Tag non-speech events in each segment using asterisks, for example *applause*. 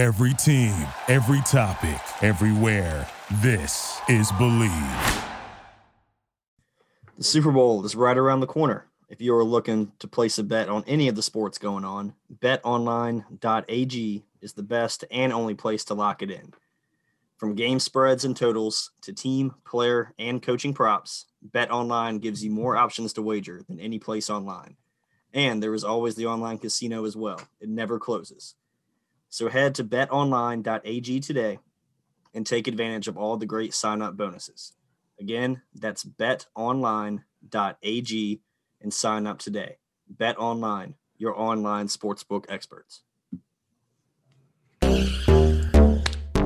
Every team, every topic, everywhere. This is Bleav. The Super Bowl is right around the corner. If you are looking to place a bet on any of the sports going on, betonline.ag is the best and only place to lock it in. From game spreads and totals to team, player, and coaching props, BetOnline gives you more options to wager than any place online. And there is always the online casino as well. It never closes. So head to betonline.ag today and take advantage of all the great sign up bonuses. Again, that's betonline.ag and sign up today. Bet online, your online sportsbook experts.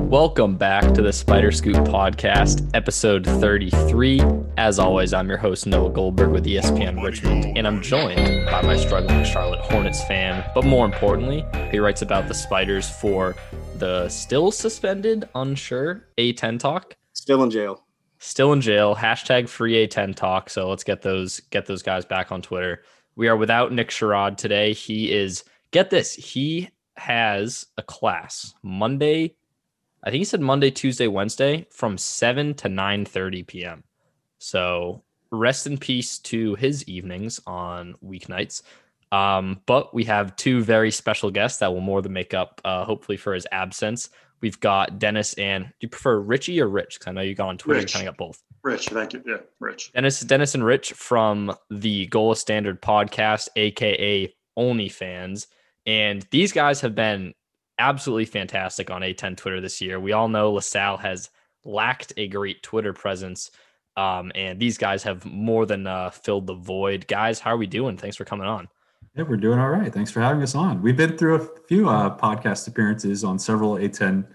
Welcome back to the Spider Scoop podcast, episode 33. As always, I'm your host, Noah Goldberg with ESPN Richmond, and I'm joined by my struggling Charlotte Hornets fan. But more importantly, he writes about the Spiders for the still suspended, unsure A10 talk. Still in jail. Still in jail. Hashtag free A10 talk. So let's get those get those guys back on Twitter. We are without Nick Sherrod today. He is get this. He has a class Monday. I think he said Monday, Tuesday, Wednesday from 7 to 9 30 p.m. So rest in peace to his evenings on weeknights. Um, but we have two very special guests that will more than make up, uh, hopefully, for his absence. We've got Dennis and do you prefer Richie or Rich? Because I know you got on Twitter, Rich. of got both. Rich, thank you. Yeah, Rich. Dennis, Dennis and Rich from the Gola Standard podcast, aka OnlyFans, and these guys have been absolutely fantastic on A10 Twitter this year. We all know LaSalle has lacked a great Twitter presence, um, and these guys have more than uh, filled the void. Guys, how are we doing? Thanks for coming on. Yeah, we're doing all right. Thanks for having us on. We've been through a few uh, podcast appearances on several A10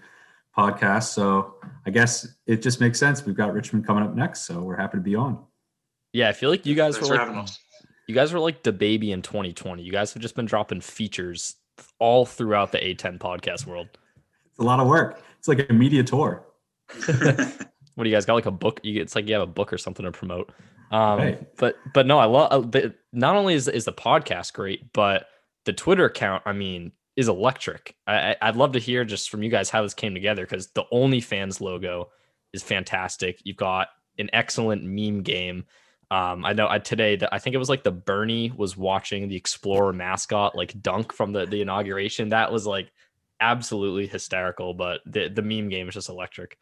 podcasts, so I guess it just makes sense. We've got Richmond coming up next, so we're happy to be on. Yeah, I feel like you guys Thanks were like you guys were like the baby in 2020. You guys have just been dropping features all throughout the A10 podcast world. It's a lot of work. It's like a media tour. *laughs* What do you guys got? Like a book? You, it's like you have a book or something to promote. Um, Right. But but no, I love. Uh, not only is is the podcast great, but the Twitter account. I mean, is electric. I, I- I'd love to hear just from you guys how this came together because the OnlyFans logo is fantastic. You've got an excellent meme game. Um, I know I today that I think it was like the Bernie was watching the Explorer mascot like dunk from the the inauguration. That was like absolutely hysterical. But the the meme game is just electric.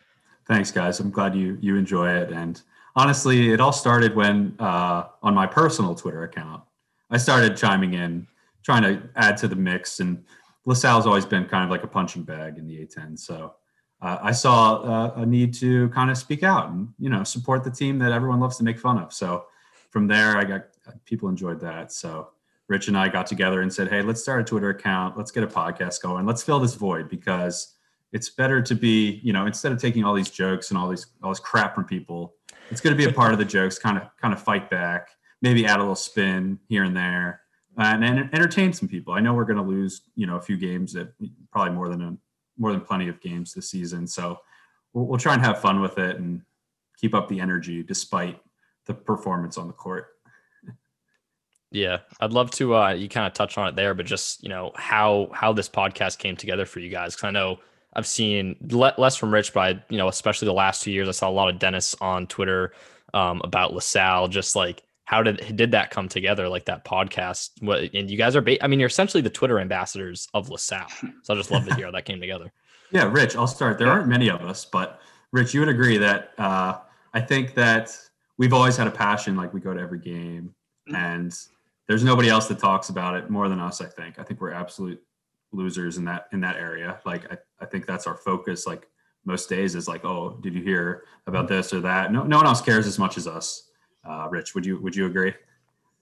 Thanks, guys. I'm glad you you enjoy it. And honestly, it all started when uh, on my personal Twitter account, I started chiming in, trying to add to the mix. And LaSalle's always been kind of like a punching bag in the A10. So uh, I saw uh, a need to kind of speak out and you know support the team that everyone loves to make fun of. So from there, I got people enjoyed that. So Rich and I got together and said, "Hey, let's start a Twitter account. Let's get a podcast going. Let's fill this void because." it's better to be you know instead of taking all these jokes and all these all this crap from people it's going to be a part of the jokes kind of kind of fight back maybe add a little spin here and there and, entertain some people i know we're going to lose you know a few games that probably more than a, more than plenty of games this season so we'll, we'll try and have fun with it and keep up the energy despite the performance on the court Yeah, I'd love to. Uh, you kind of touch on it there, but just you know how how this podcast came together for you guys. Because I know I've seen le- less from Rich, but I, you know, especially the last two years, I saw a lot of Dennis on Twitter um, about LaSalle. Just like how did did that come together? Like that podcast. What and you guys are, ba- I mean, you're essentially the Twitter ambassadors of LaSalle. *laughs* So I just love to hear how that came together. Yeah, Rich, I'll start. There aren't many of us, but Rich, you would agree that uh, I think that we've always had a passion. Like we go to every game, and there's nobody else that talks about it more than us. I think. I think we're absolute losers in that in that area. Like I, I think that's our focus. Like most days is like, oh, did you hear about this or that? No, no one else cares as much as us. Uh, Rich, would you would you agree?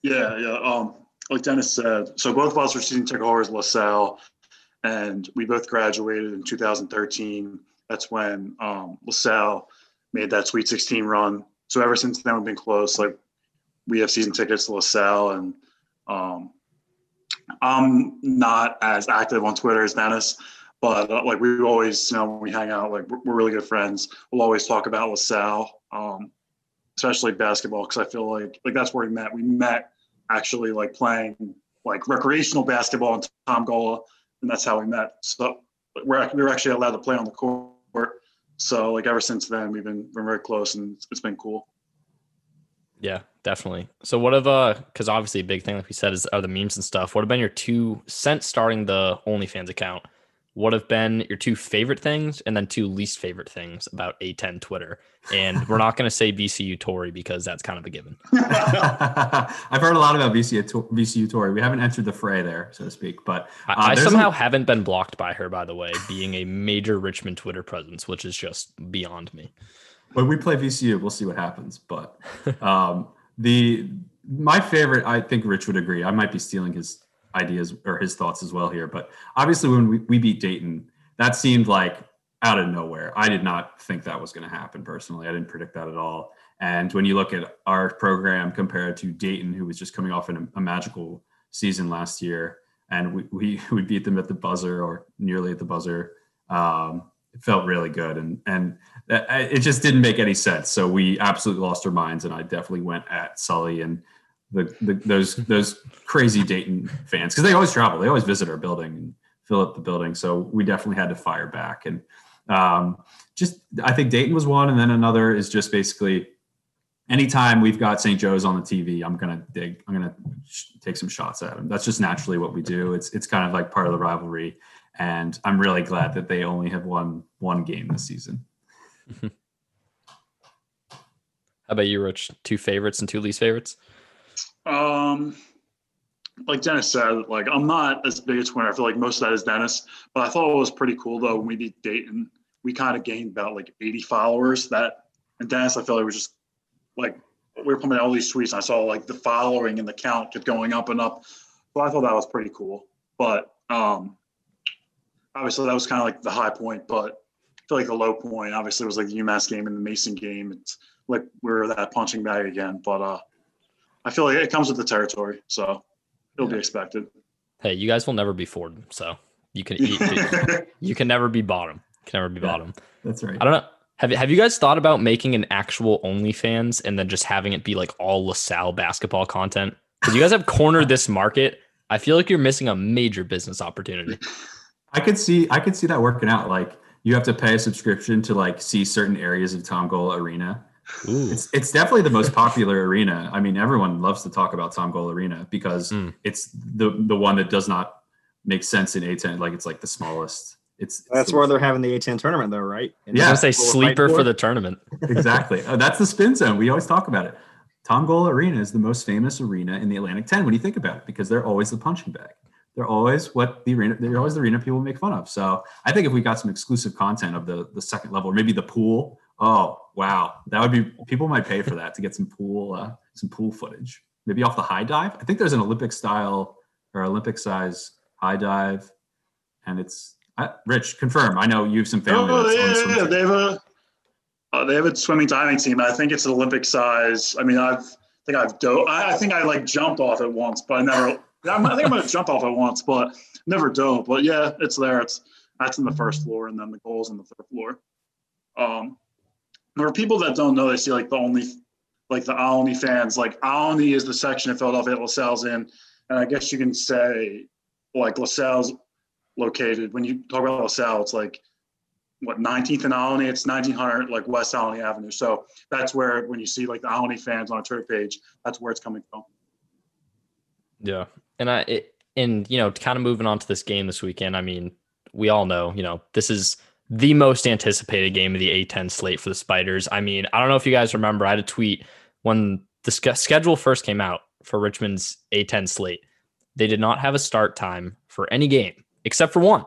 Yeah, yeah. Um, like Dennis said, so both of us are season ticket holders LaSalle, and we both graduated in 2013. That's when um, LaSalle made that Sweet 16 run. So ever since then, we've been close. Like we have season tickets to LaSalle, and um, I'm not as active on Twitter as Dennis, but uh, like we always, you know, when we hang out, like we're, we're really good friends. We'll always talk about LaSalle, um, especially basketball, because I feel like like that's where we met. We met actually like playing like recreational basketball in Tom Gola, and that's how we met. So we're we were actually allowed to play on the court. So like ever since then, we've been been very close, and it's been cool. Yeah, definitely. So what have uh because obviously a big thing like we said is are the memes and stuff. What have been your two since starting the OnlyFans account? What have been your two favorite things and then two least favorite things about A10 Twitter? And we're not going to say VCU Tory because that's kind of a given. *laughs* I've heard a lot about VCU, VCU Tory. We haven't entered the fray there, so to speak. But uh, I, I somehow a- haven't been blocked by her, by the way, being a major Richmond Twitter presence, which is just beyond me. When we play VCU, we'll see what happens. But um, the my favorite, I think Rich would agree. I might be stealing his ideas or his thoughts as well here. But obviously, when we, we beat Dayton, that seemed like out of nowhere. I did not think that was going to happen personally. I didn't predict that at all. And when you look at our program compared to Dayton, who was just coming off an, a magical season last year, and we, we, *laughs* we beat them at the buzzer or nearly at the buzzer, um, it felt really good. And, and it just didn't make any sense. So we absolutely lost our minds. And I definitely went at Sully and the, the those those crazy Dayton fans because they always travel, they always visit our building and fill up the building. So we definitely had to fire back, and um, just I think Dayton was one, and then another is just basically anytime we've got St. Joe's on the TV, I'm gonna dig, I'm gonna sh- take some shots at them. That's just naturally what we do. It's it's kind of like part of the rivalry, and I'm really glad that they only have won one game this season. *laughs* How about you, Rich? Two favorites and two least favorites? Um, like Dennis said, like I'm not as big a twinner. I feel like most of that is Dennis, but I thought it was pretty cool though. When we beat Dayton, we kind of gained about like 80 followers. That and Dennis, I feel like was just like we were pumping all these tweets. And I saw like the following and the count kept going up and up. So I thought that was pretty cool. But um, obviously that was kind of like the high point. But I feel like the low point obviously was like the UMass game and the Mason game. It's like we are that punching bag again. But uh, I feel like it comes with the territory, so it'll yeah. be expected. Hey, you guys will never be Ford, so you can eat. *laughs* you can never be bottom. Can never be yeah, bottom. That's right. I don't know. Have Have you guys thought about making an actual OnlyFans and then just having it be like all LaSalle basketball content? Because you guys have cornered this market. I feel like you're missing a major business opportunity. I could see. I could see that working out. Like you have to pay a subscription to like see certain areas of Tom Gola Arena Ooh. It's it's definitely the most popular arena. I mean, everyone loves to talk about Tom Gola Arena because mm. it's the the one that does not make sense in A10. Like it's like the smallest. It's, it's that's the, where they're having the A10 tournament, though, right? And yeah, I say sleeper for the tournament. exactly. Oh, that's the spin zone. We always talk about it. Tom Gola Arena is the most famous arena in the Atlantic 10 when you think about it, because they're always the punching bag. They're always what the arena. They're always the arena people make fun of. So I think if we got some exclusive content of the the second level, or maybe the pool Oh wow, that would be people might pay for that to get some pool uh, some pool footage. Maybe off the high dive. I think there's an Olympic style or Olympic size high dive, and it's uh, Rich. Confirm. I know you have some family. Oh, yeah, yeah, they have a uh, they have a swimming diving team. I think it's an Olympic size. I mean, I've I think I've dove. I, I think I like jumped off it once, but I never. I think I'm gonna jump off it once, but never dove. But yeah, it's there. It's that's in the first floor, and then the goals on the third floor. Um, for people that don't know, they see like the only like the Olney fans, like Olney is the section of Philadelphia that LaSalle's in. And I guess you can say like LaSalle's located. When you talk about LaSalle, it's like what 19th and Olney, it's 1900 like West Olney Avenue. So that's where when you see like the Olney fans on a Twitter page, that's where it's coming from. Yeah. And I it, and you know, kind of moving on to this game this weekend, I mean, we all know, you know, this is the most anticipated game of the A10 slate for the Spiders. I mean, I don't know if you guys remember, I had a tweet when the schedule first came out for Richmond's A10 slate. They did not have a start time for any game except for one.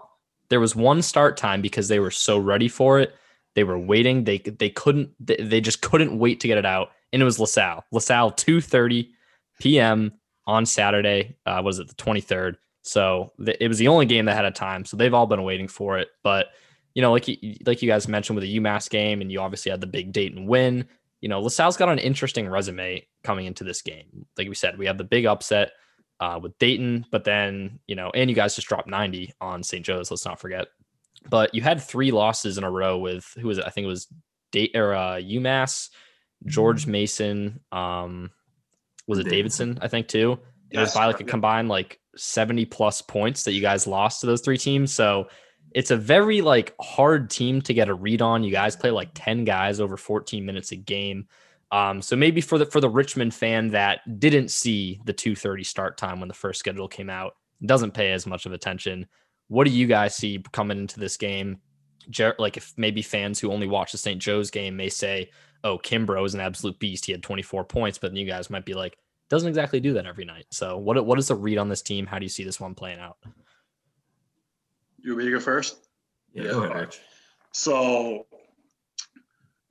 There was one start time because they were so ready for it. They were waiting. They they couldn't. They just couldn't wait to get it out. And it was LaSalle. LaSalle, two thirty p.m. on Saturday. Uh, was it the twenty third? So it was the only game that had a time. So they've all been waiting for it. But you know, like you, like you guys mentioned with the UMass game, and you obviously had the big Dayton win. You know, LaSalle's got an interesting resume coming into this game. Like we said, we have the big upset uh, with Dayton, but then you know, and you guys just dropped 90 on St. Joe's. Let's not forget. But you had three losses in a row with who was it? I think it was Date or uh, UMass, George mm-hmm. Mason. Um, was it Davidson? I think too. It was by like a combined like 70 plus points that you guys lost to those three teams. So it's a very like hard team to get a read on. You guys play like 10 guys over 14 minutes a game. Um, so maybe for the for the Richmond fan that didn't see the 2:30 start time when the first schedule came out, doesn't pay as much of attention. What do you guys see coming into this game? Like if maybe fans who only watch the St. Joe's game may say, "Oh, Kimbrough is an absolute beast. He had 24 points," but then you guys might be like, "Doesn't exactly do that every night." So what what is the read on this team? How do you see this one playing out? You want me to go first? Yeah, go ahead, Rich. So,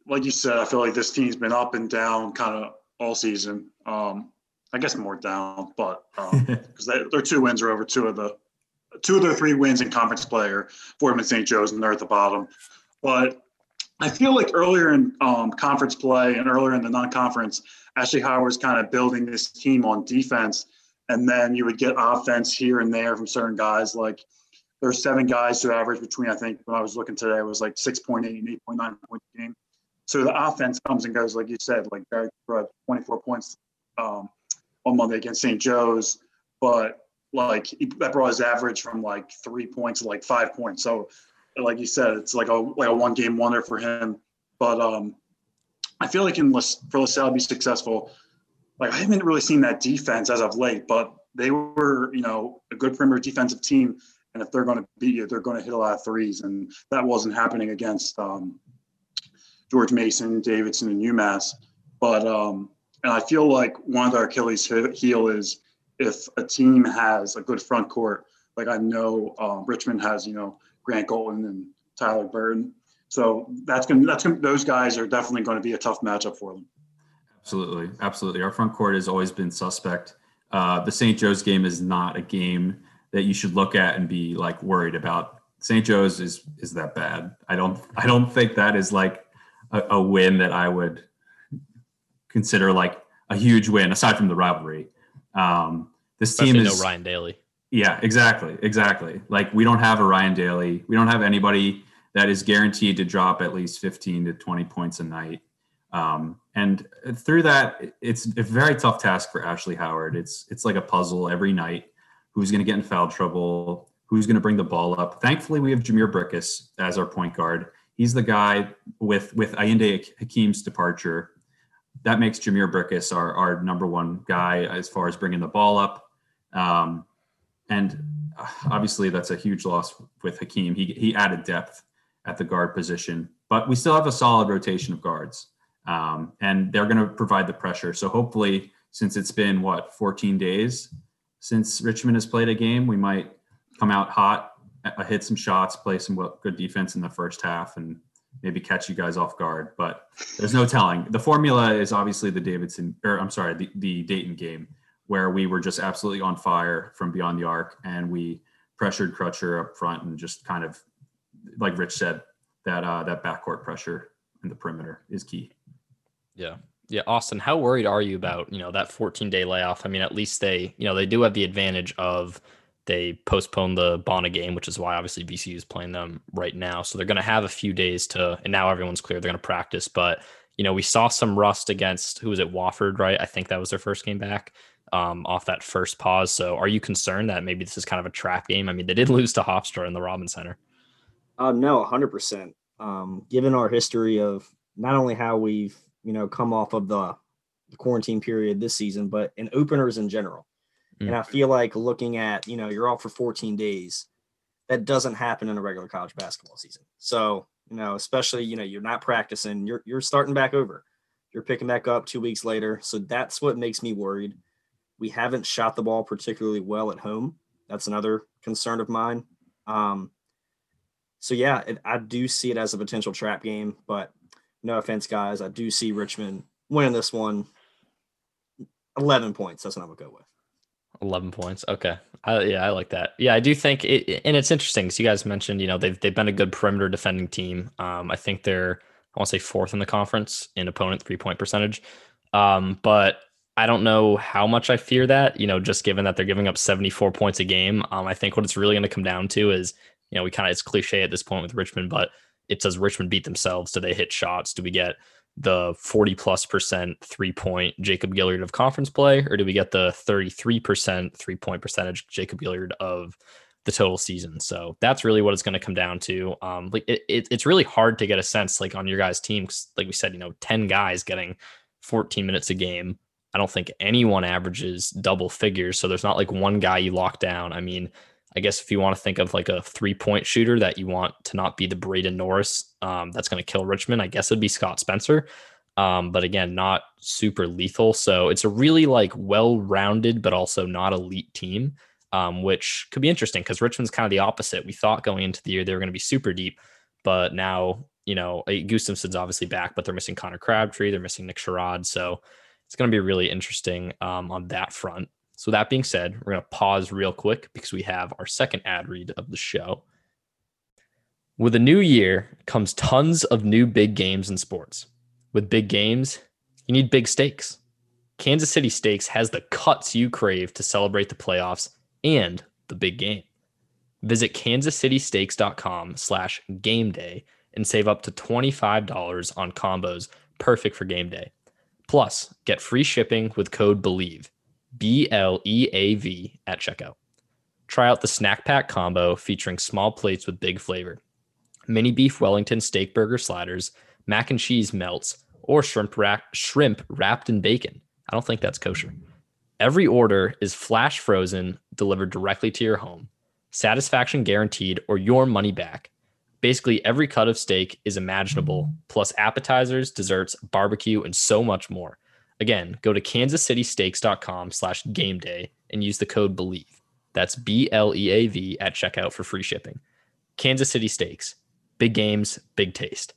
like you said, I feel like this team's been up and down kind of all season. Um, I guess more down, but because um, *laughs* their two wins are over two of the two of their three wins in conference player, Fordham and St. Joe's, and they're at the bottom. But I feel like earlier in um, conference play and earlier in the non-conference, Ashley Howard's kind of building this team on defense, and then you would get offense here and there from certain guys like – there's seven guys who average between, I think, when I was looking today, it was like 6.8 and 8.9 points a game. So the offense comes and goes, like you said, like Barry 24 points um, on Monday against St. Joe's, but like that brought his average from like three points to like five points. So, like you said, it's like a like a one game wonder for him. But um, I feel like in for LaSalle to be successful, like I haven't really seen that defense as of late, but they were, you know, a good perimeter defensive team and if they're going to beat you, they're going to hit a lot of threes, and that wasn't happening against um, George Mason, Davidson, and UMass. But um, and I feel like one of their Achilles heel is if a team has a good front court, like I know um, Richmond has, you know, Grant Golden and Tyler Burton. So that's to that's gonna, those guys are definitely going to be a tough matchup for them. Absolutely, absolutely. Our front court has always been suspect. Uh, the St. Joe's game is not a game that you should look at and be like worried about. St. Joe's is is that bad? I don't I don't think that is like a, a win that I would consider like a huge win aside from the rivalry. Um, this Especially team is no Ryan Daly. Yeah, exactly, exactly. Like we don't have a Ryan Daly. We don't have anybody that is guaranteed to drop at least 15 to 20 points a night. Um, and through that, it's a very tough task for Ashley Howard. It's it's like a puzzle every night who's going to get in foul trouble, who's going to bring the ball up. Thankfully, we have Jhamir Brickus as our point guard. He's the guy with with Ayinde Hakim's departure. That makes Jhamir Brickus our, our number one guy as far as bringing the ball up. Um, and uh, obviously, that's a huge loss with Hakim. He, he added depth at the guard position, but we still have a solid rotation of guards. Um, and they're going to provide the pressure. So hopefully, since it's been what 14 days, since Richmond has played a game, we might come out hot, uh, hit some shots, play some good defense in the first half, and maybe catch you guys off guard. But there's no telling. The formula is obviously the Davidson, or I'm sorry, the, the Dayton game, where we were just absolutely on fire from beyond the arc, and we pressured Crutcher up front and just kind of, like Rich said, that uh, that backcourt pressure in the perimeter is key. Yeah, yeah, Austin, how worried are you about, you know, that 14 day layoff? I mean, at least they, you know, they do have the advantage of they postponed the Bona game, which is why obviously VCU is playing them right now. So they're going to have a few days to, and now everyone's clear they're going to practice. But, you know, we saw some rust against, who was it, Wofford, right? I think that was their first game back um, off that first pause. So are you concerned that maybe this is kind of a trap game? I mean, they did *laughs* lose to Hofstra in the Robins Center. Uh, no, 100%. Um, given our history of not only how we've you know, come off of the, the quarantine period this season, but in openers in general. Mm. And I feel like looking at, you know, you're off for 14 days, that doesn't happen in a regular college basketball season. So, you know, especially, you know, you're not practicing, you're you're starting back over. You're picking back up two weeks later. So that's what makes me worried. We haven't shot the ball particularly well at home. That's another concern of mine. Um, so yeah, it, I do see it as a potential trap game, but no offense, guys. I do see Richmond winning this one. Eleven points. That's what I'm gonna go with. 11 points. Okay. I, yeah, I like that. Yeah, I do think it, and it's interesting because you guys mentioned, you know, they've, they've been a good perimeter defending team. Um, I think they're, I want to say fourth in the conference in opponent three point percentage. Um, but I don't know how much I fear that, you know, just given that they're giving up 74 points a game. Um, I think what it's really going to come down to is, you know, we kind of, it's cliche at this point with Richmond, but it says Richmond beat themselves. Do they hit shots? Do we get the 40 plus percent three point Jacob Gilyard of conference play, or do we get the 33% three point percentage Jacob Gilyard of the total season. So that's really what it's going to come down to. Um, like it, it, it's really hard to get a sense like on your guys' team. Because like we said, you know, 10 guys getting 14 minutes a game. I don't think anyone averages double figures. So there's not like one guy you lock down. I mean, I guess if you want to think of like a three point shooter that you want to not be the Braden Norris, um, that's going to kill Richmond, I guess it'd be Scott Spencer. Um, but again, not super lethal. So it's a really like well rounded, but also not elite team um, which could be interesting because Richmond's kind of the opposite. We thought going into the year they were going to be super deep, but now, you know, Gustavson's obviously back, but they're missing Connor Crabtree, they're missing Nick Sherrod. So it's going to be really interesting um, on that front. So, that being said, we're going to pause real quick because we have our second ad read of the show. With a new year comes tons of new big games in sports. With big games, you need big stakes. Kansas City Steaks has the cuts you crave to celebrate the playoffs and the big game. Visit kansascitysteaks.com slash game day and save up to $25 on combos perfect for game day. Plus, get free shipping with code BLEAV, B L E A V, at checkout. Try out the snack pack combo featuring small plates with big flavor, mini beef Wellington steak burger sliders, mac and cheese melts, or shrimp, wrap- shrimp wrapped in bacon. I don't think that's kosher. Every order is flash frozen, delivered directly to your home. Satisfaction guaranteed or your money back. Basically, every cut of steak is imaginable, plus appetizers, desserts, barbecue, and so much more. Again, go to kansascitysteaks.com slash game day and use the code BLEAV. That's B L E A V at checkout for free shipping. Kansas City Steaks. Big games, big taste.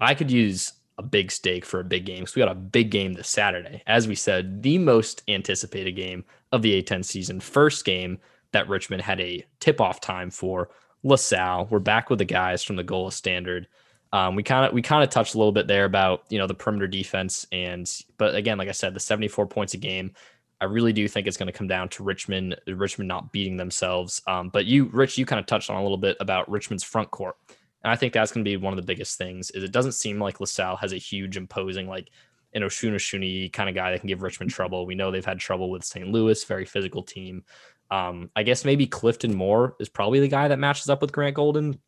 I could use a big stake for a big game. So we got a big game this Saturday. As we said, the most anticipated game of the A10 season. First game that Richmond had a tip off time for LaSalle. We're back with the guys from the Gola Standard. Um, we kind of we kind of touched a little bit there about you know the perimeter defense and but again like I said the 74 points a game I really do think it's going to come down to Richmond Richmond not beating themselves um, but you Rich you kind of touched on a little bit about Richmond's front court and I think that's going to be one of the biggest things. Is it doesn't seem like LaSalle has a huge imposing like an Oshuna Shuni kind of guy that can give Richmond trouble. We know they've had trouble with St. Louis, very physical team. Um, I guess maybe Clifton Moore is probably the guy that matches up with Grant Golden.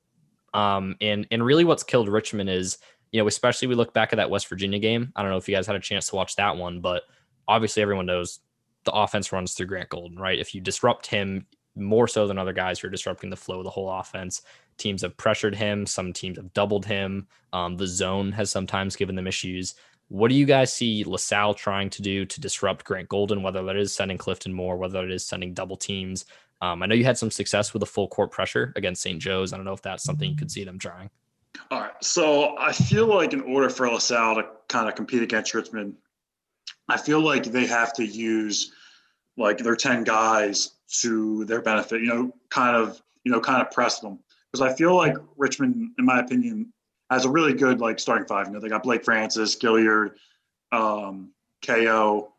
Um, and and really, what's killed Richmond is you know, especially we look back at that West Virginia game. I don't know if you guys had a chance to watch that one, but obviously everyone knows the offense runs through Grant Golden, right? If you disrupt him more so than other guys, you're disrupting the flow of the whole offense. Teams have pressured him. Some teams have doubled him. Um, the zone has sometimes given them issues. What do you guys see LaSalle trying to do to disrupt Grant Golden, whether that is sending Clifton Moore, whether it is sending double teams? Um, I know you had some success with the full court pressure against St. Joe's. I don't know if that's something you could see them trying. All right. So I feel like in order for LaSalle to kind of compete against Richmond, I feel like they have to use like their 10 guys to their benefit, you know, kind of, you know, kind of press them because I feel like Richmond, in my opinion, has a really good like starting five. You know, they got Blake Francis, Gilyard, um, Cayo,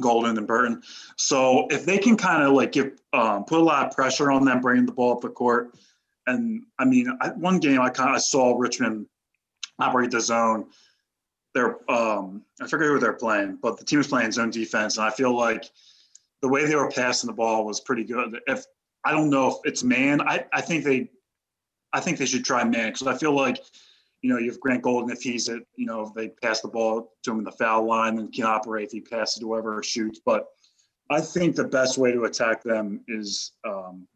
Golden, and Burton. So if they can kind of like give um, put a lot of pressure on them, bringing the ball up the court, and I mean, I, one game I kind of saw Richmond operate the zone. They're um, I forget who they're playing, but the team was playing zone defense, and I feel like the way they were passing the ball was pretty good. If I don't know if it's man, I, I think they I think they should try man because I feel like, you know, you have Grant Golden if he's at, you know, if they pass the ball to him in the foul line and can operate if he passes whoever shoots. But I think the best way to attack them is um,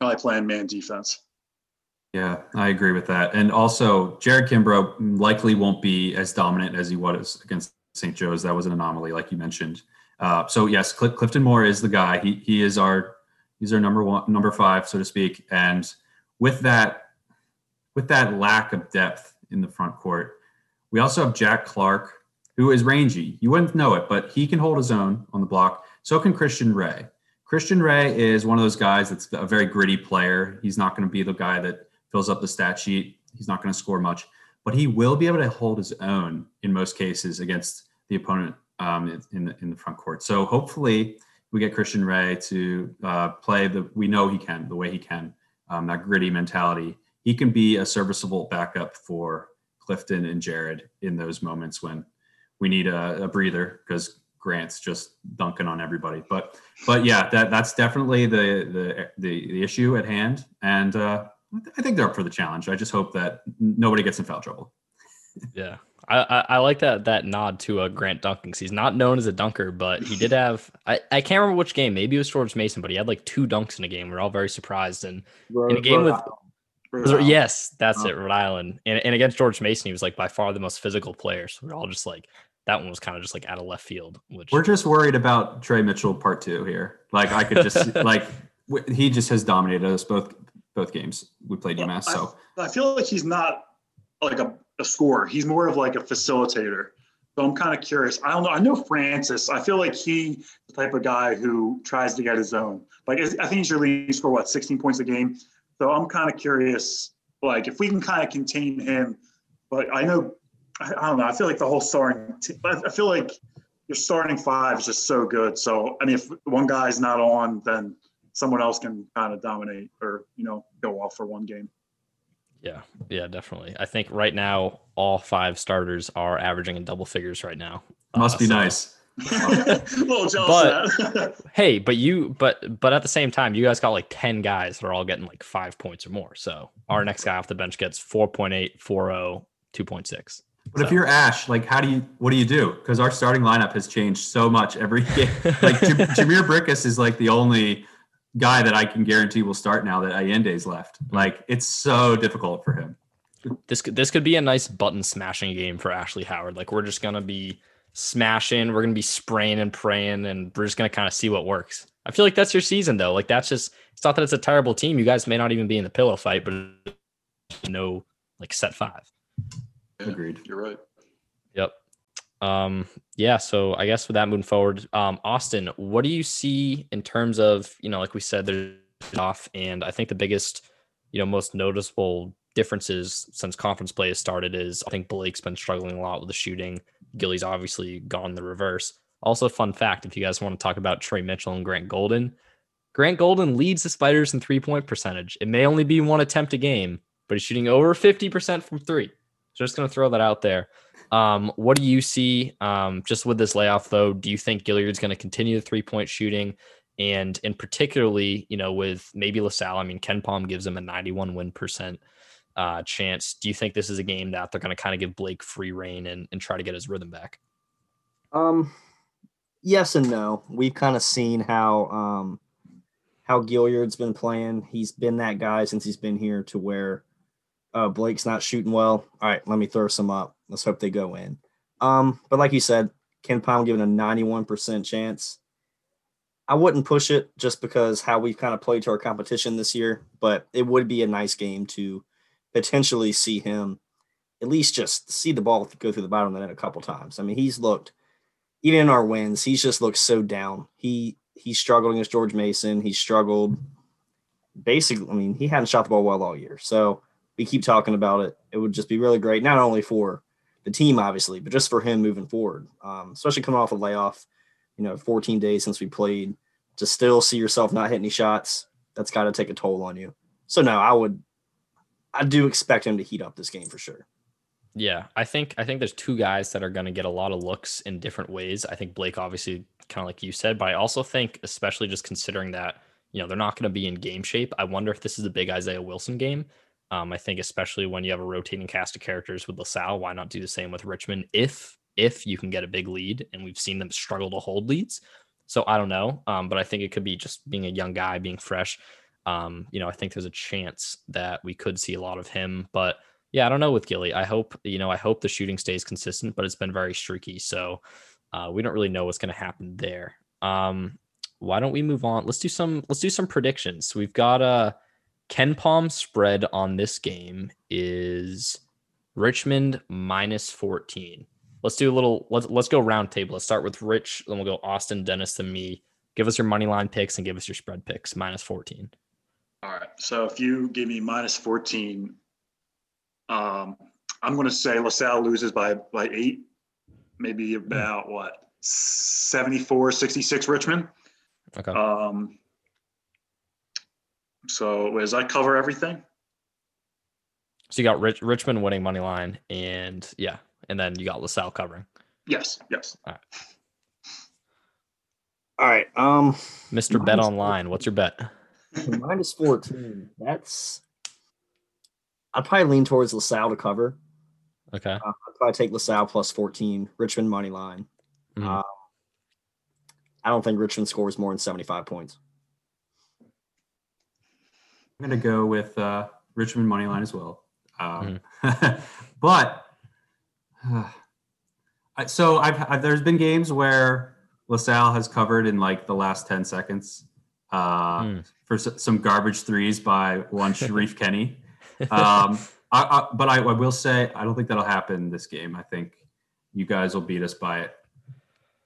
probably playing man defense. Yeah, I agree with that. And also, Jared Kimbrough likely won't be as dominant as he was against St. Joe's. That was an anomaly, like you mentioned. Uh, so yes, Cl- Clifton Moore is the guy. He he is our he's our number one, number five, so to speak. And with that with that lack of depth in the front court, we also have Jack Clark, who is rangy. You wouldn't know it, but he can hold his own on the block. So can Christian Ray. Christian Ray is one of those guys that's a very gritty player. He's not going to be the guy that fills up the stat sheet. He's not going to score much, but he will be able to hold his own in most cases against the opponent um, in the in the front court. So hopefully we get Christian Ray to uh, play the we know he can the way he can um, that gritty mentality, he can be a serviceable backup for Clifton and Jared in those moments when we need a, a breather because Grant's just dunking on everybody. But but yeah, that that's definitely the the the, the issue at hand, and uh, I think they're up for the challenge. I just hope that nobody gets in foul trouble. *laughs* Yeah. I, I, I like that that nod to uh, Grant dunking. He's not known as a dunker, but he did have I, I can't remember which game. Maybe it was George Mason, but he had like two dunks in a game. We're all very surprised. And in a game with yes, that's it, Rhode Island. And, and against George Mason, he was like by far the most physical player. So we're all just like that one was kind of just like out of left field. Which we're just worried about Tre Mitchell part two here. Like I could just *laughs* like he just has dominated us both both games we played UMass. So I, I feel like he's not like a a scorer. He's more of like a facilitator. So I'm kind of curious. I don't know. I know Francis. I feel like he's the type of guy who tries to get his own. Like I think he's your leading score, what, 16 points a game. So I'm kind of curious, like if we can kind of contain him. But I know, I, I don't know. I feel like the whole starting. T- I feel like your starting five is just so good. So I mean, if one guy's not on, then someone else can kind of dominate or you know go off for one game. Yeah, yeah, definitely. I think right now all five starters are averaging in double figures right now. Must uh, be so. nice. *laughs* but *laughs* hey, but you, but but at the same time, you guys got like ten guys that are all getting like five points or more. So our next guy off the bench gets 4.8, 4.0, 2.6. But so. if you're Ash, like, how do you, what do you do? Because our starting lineup has changed so much every *laughs* game. Like, Jhamir Brickus is like the only guy that I can guarantee will start now that Ayinde's left. Mm-hmm. Like it's so difficult for him. This could this could be a nice button smashing game for Ashley Howard. Like we're just gonna be smashing, we're gonna be spraying and praying, and we're just gonna kind of see what works. I feel like that's your season though. Like that's just it's not that it's a terrible team. You guys may not even be in the pillow fight, but no like set five. Yeah, Agreed. You're right. Yep. Um, yeah, so I guess with that moving forward, um, Austin, what do you see in terms of, you know, like we said, there's off, and I think the biggest, you know, most noticeable differences since conference play has started is I think Blake's been struggling a lot with the shooting. Gilly's obviously gone the reverse. Also, fun fact if you guys want to talk about Tre Mitchell and Grant Golden, Grant Golden leads the Spiders in three point percentage. It may only be one attempt a game, but he's shooting over 50% from three. So just going to throw that out there. Um, what do you see um, just with this layoff, though? Do you think Gilyard's going to continue the three point shooting? And in particularly, you know, with maybe LaSalle, I mean, KenPom gives him a 91 win percent uh, chance. Do you think this is a game that they're going to kind of give Blake free reign and, and try to get his rhythm back? Um, yes and no. We've kind of seen how um, how Gilyard's been playing. He's been that guy since he's been here to where uh, Blake's not shooting well. All right, let me throw some up. Let's hope they go in. Um, but like you said, KenPom given a 91% chance. I wouldn't push it just because how we've kind of played to our competition this year, but it would be a nice game to potentially see him at least just see the ball go through the bottom of the net a couple times. I mean, he's looked even in our wins, he's just looked so down. He he struggled against George Mason. He struggled basically. I mean, he hadn't shot the ball well all year. So we keep talking about it. It would just be really great, not only for the team, obviously, but just for him moving forward, um, especially coming off a layoff. You know, 14 days since we played, to still see yourself not hit any shots, that's got to take a toll on you. So no, I would, I do expect him to heat up this game for sure. Yeah, I think I think there's two guys that are going to get a lot of looks in different ways. I think Blake, obviously, kind of like you said, but I also think, especially just considering that you know they're not going to be in game shape. I wonder if this is a big Isaiah Wilson game um, I think especially when you have a rotating cast of characters with LaSalle, why not do the same with Richmond if if you can get a big lead and we've seen them struggle to hold leads. So I don't know, um, but I think it could be just being a young guy, being fresh. Um, you know, I think there's a chance that we could see a lot of him, but yeah, I don't know with Gilly. I hope you know, I hope the shooting stays consistent, but it's been very streaky, so uh, we don't really know what's going to happen there. Um, why don't we move on? Let's do some. Let's do some predictions. We've got a Ken KenPom spread on this game is Richmond minus 14. Let's do a little let's let's go round table. Let's start with Rich, then we'll go Austin, Dennis, then me. Give us your money line picks and give us your spread picks, minus 14. All right. So if you give me minus 14, um, I'm gonna say LaSalle loses by by eight, maybe about what 74, 66 Richmond. Okay. Um, so as I cover everything. So you got Rich, Richmond winning money line, and yeah, and then you got LaSalle covering. Yes. Yes. All right. All right. Um, Mr. Bet Online, what's your bet? *clears throat* minus 14. That's. I'd probably lean towards LaSalle to cover. Okay. Uh, I'd probably take LaSalle plus 14, Richmond money line. Mhm. Uh, I don't think Richmond scores more than 75 points. I'm going to go with uh, Richmond money line as well. Um, *laughs* but I- so I've, I've there's been games where LaSalle has covered in like the last 10 seconds uh, Hmm. for s- some garbage threes by one *laughs* Sherif Kenney. Um, I, I, but I, I will say I don't think that'll happen this game. I think you guys will beat us by it.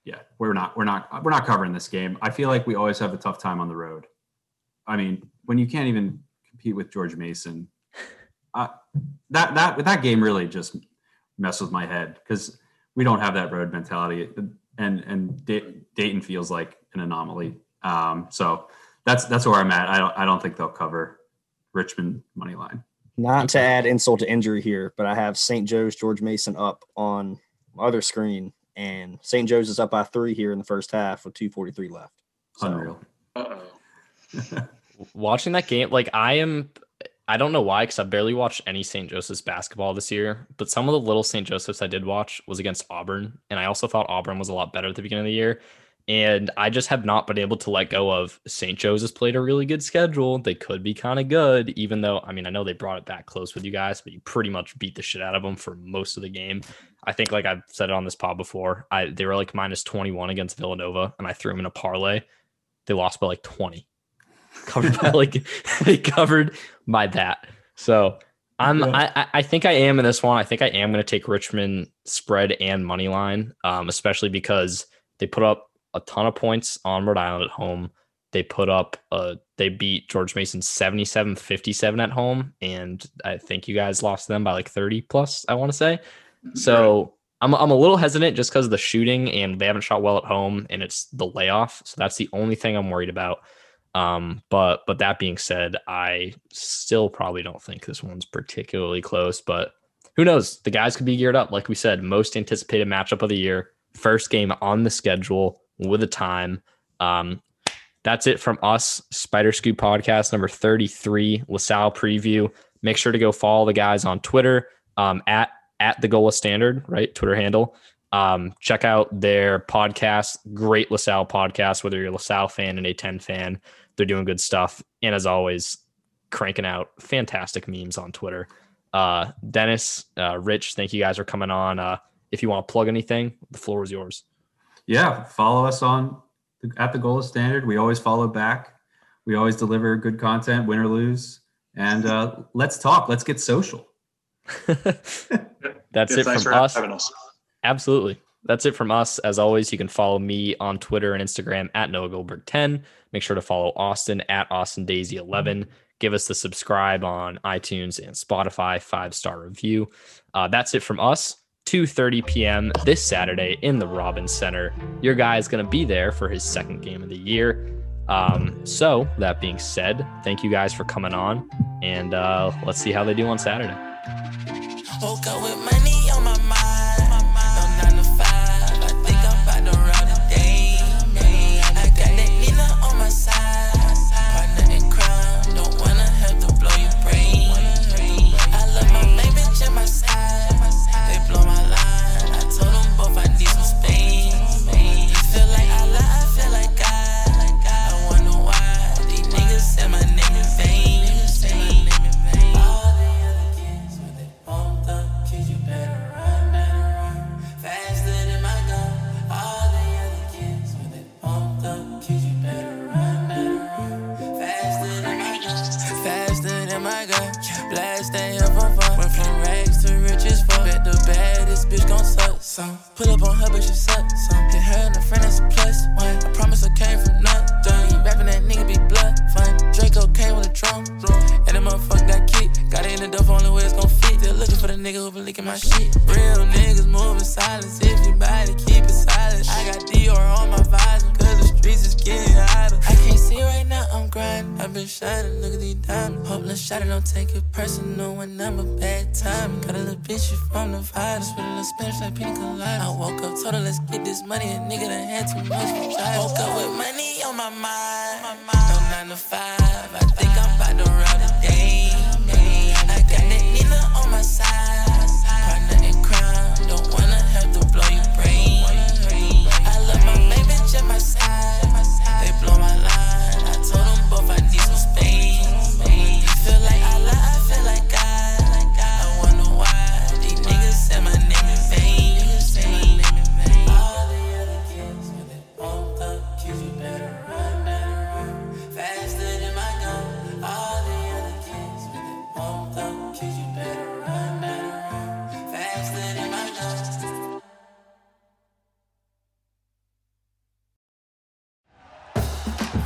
Yeah, we're not we're not we're not covering this game. I feel like we always have a tough time on the road. I mean, when you can't even compete with George Mason, *laughs* uh, that that that game really just messed with my head because we don't have that road mentality, and and Da- Dayton feels like an anomaly. Um, so that's that's where I'm at. I don't I don't think they'll cover Richmond money line. Not to add insult to injury here, but I have St. Joe's George Mason up on my other screen, and St. Joe's is up by three here in the first half with 243 left. So, Unreal. Uh oh. *laughs* Watching that game, like I am, I don't know why, because I barely watched any St. Joseph's basketball this year. But some of the little St. Joseph's I did watch was against Auburn, and I also thought Auburn was a lot better at the beginning of the year. And I just have not been able to let go of St. Joe's has played a really good schedule. They could be kind of good, even though I mean I know they brought it back close with you guys, but you pretty much beat the shit out of them for most of the game. I think like I've said it on this pod before. I they were like minus 21 against Villanova, and I threw them in a parlay. They lost by like 20. *laughs* Covered by *laughs* like *laughs* they covered by that. So I'm Yeah. I I- I think I am in this one. I think I am going to take Richmond spread and money line, um, especially because they put up a ton of points on Rhode Island at home. They put up uh they beat George Mason 77-57 at home, and I think you guys lost them by like 30 plus, I want to say. So I'm I'm a little hesitant just because of the shooting and they haven't shot well at home and it's the layoff. So that's the only thing I'm worried about. Um, but but that being said, I still probably don't think this one's particularly close, but who knows? The guys could be geared up. Like we said, most anticipated matchup of the year, first game on the schedule with a time. Um, that's it from us, Spider Scoop podcast number 33, LaSalle preview. Make sure to go follow the guys on Twitter um, at at the Gola Standard, right? Twitter handle. Um, check out their podcast, great LaSalle podcast, whether you're a LaSalle fan and a 10 fan. They're doing good stuff. And as always, cranking out fantastic memes on Twitter. Uh, Dennis, uh, Rich, thank you guys for coming on. Uh, if you want to plug anything, the floor is yours. Yeah, follow us on at the Gola Standard. We always follow back. We always deliver good content, win or lose. And uh, let's talk. Let's get social. *laughs* That's Yeah, it from us. us. Absolutely. That's it from us. As always, you can follow me on Twitter and Instagram at Noah Goldberg 10. Make sure to follow Austin at Austin Daisey 11. Give us the subscribe on iTunes and Spotify, five star review. Uh, that's it from us. 2:30 p.m. this Saturday in the Robins Center. Your guy is going to be there for his second game of the year. Um, so that being said, thank you guys for coming on, and uh, let's see how they do on Saturday. You from the with a Spanish like pina colada. I woke up, told her let's get this money, a nigga done had too much drive. Woke up with money on my mind, no nine to five.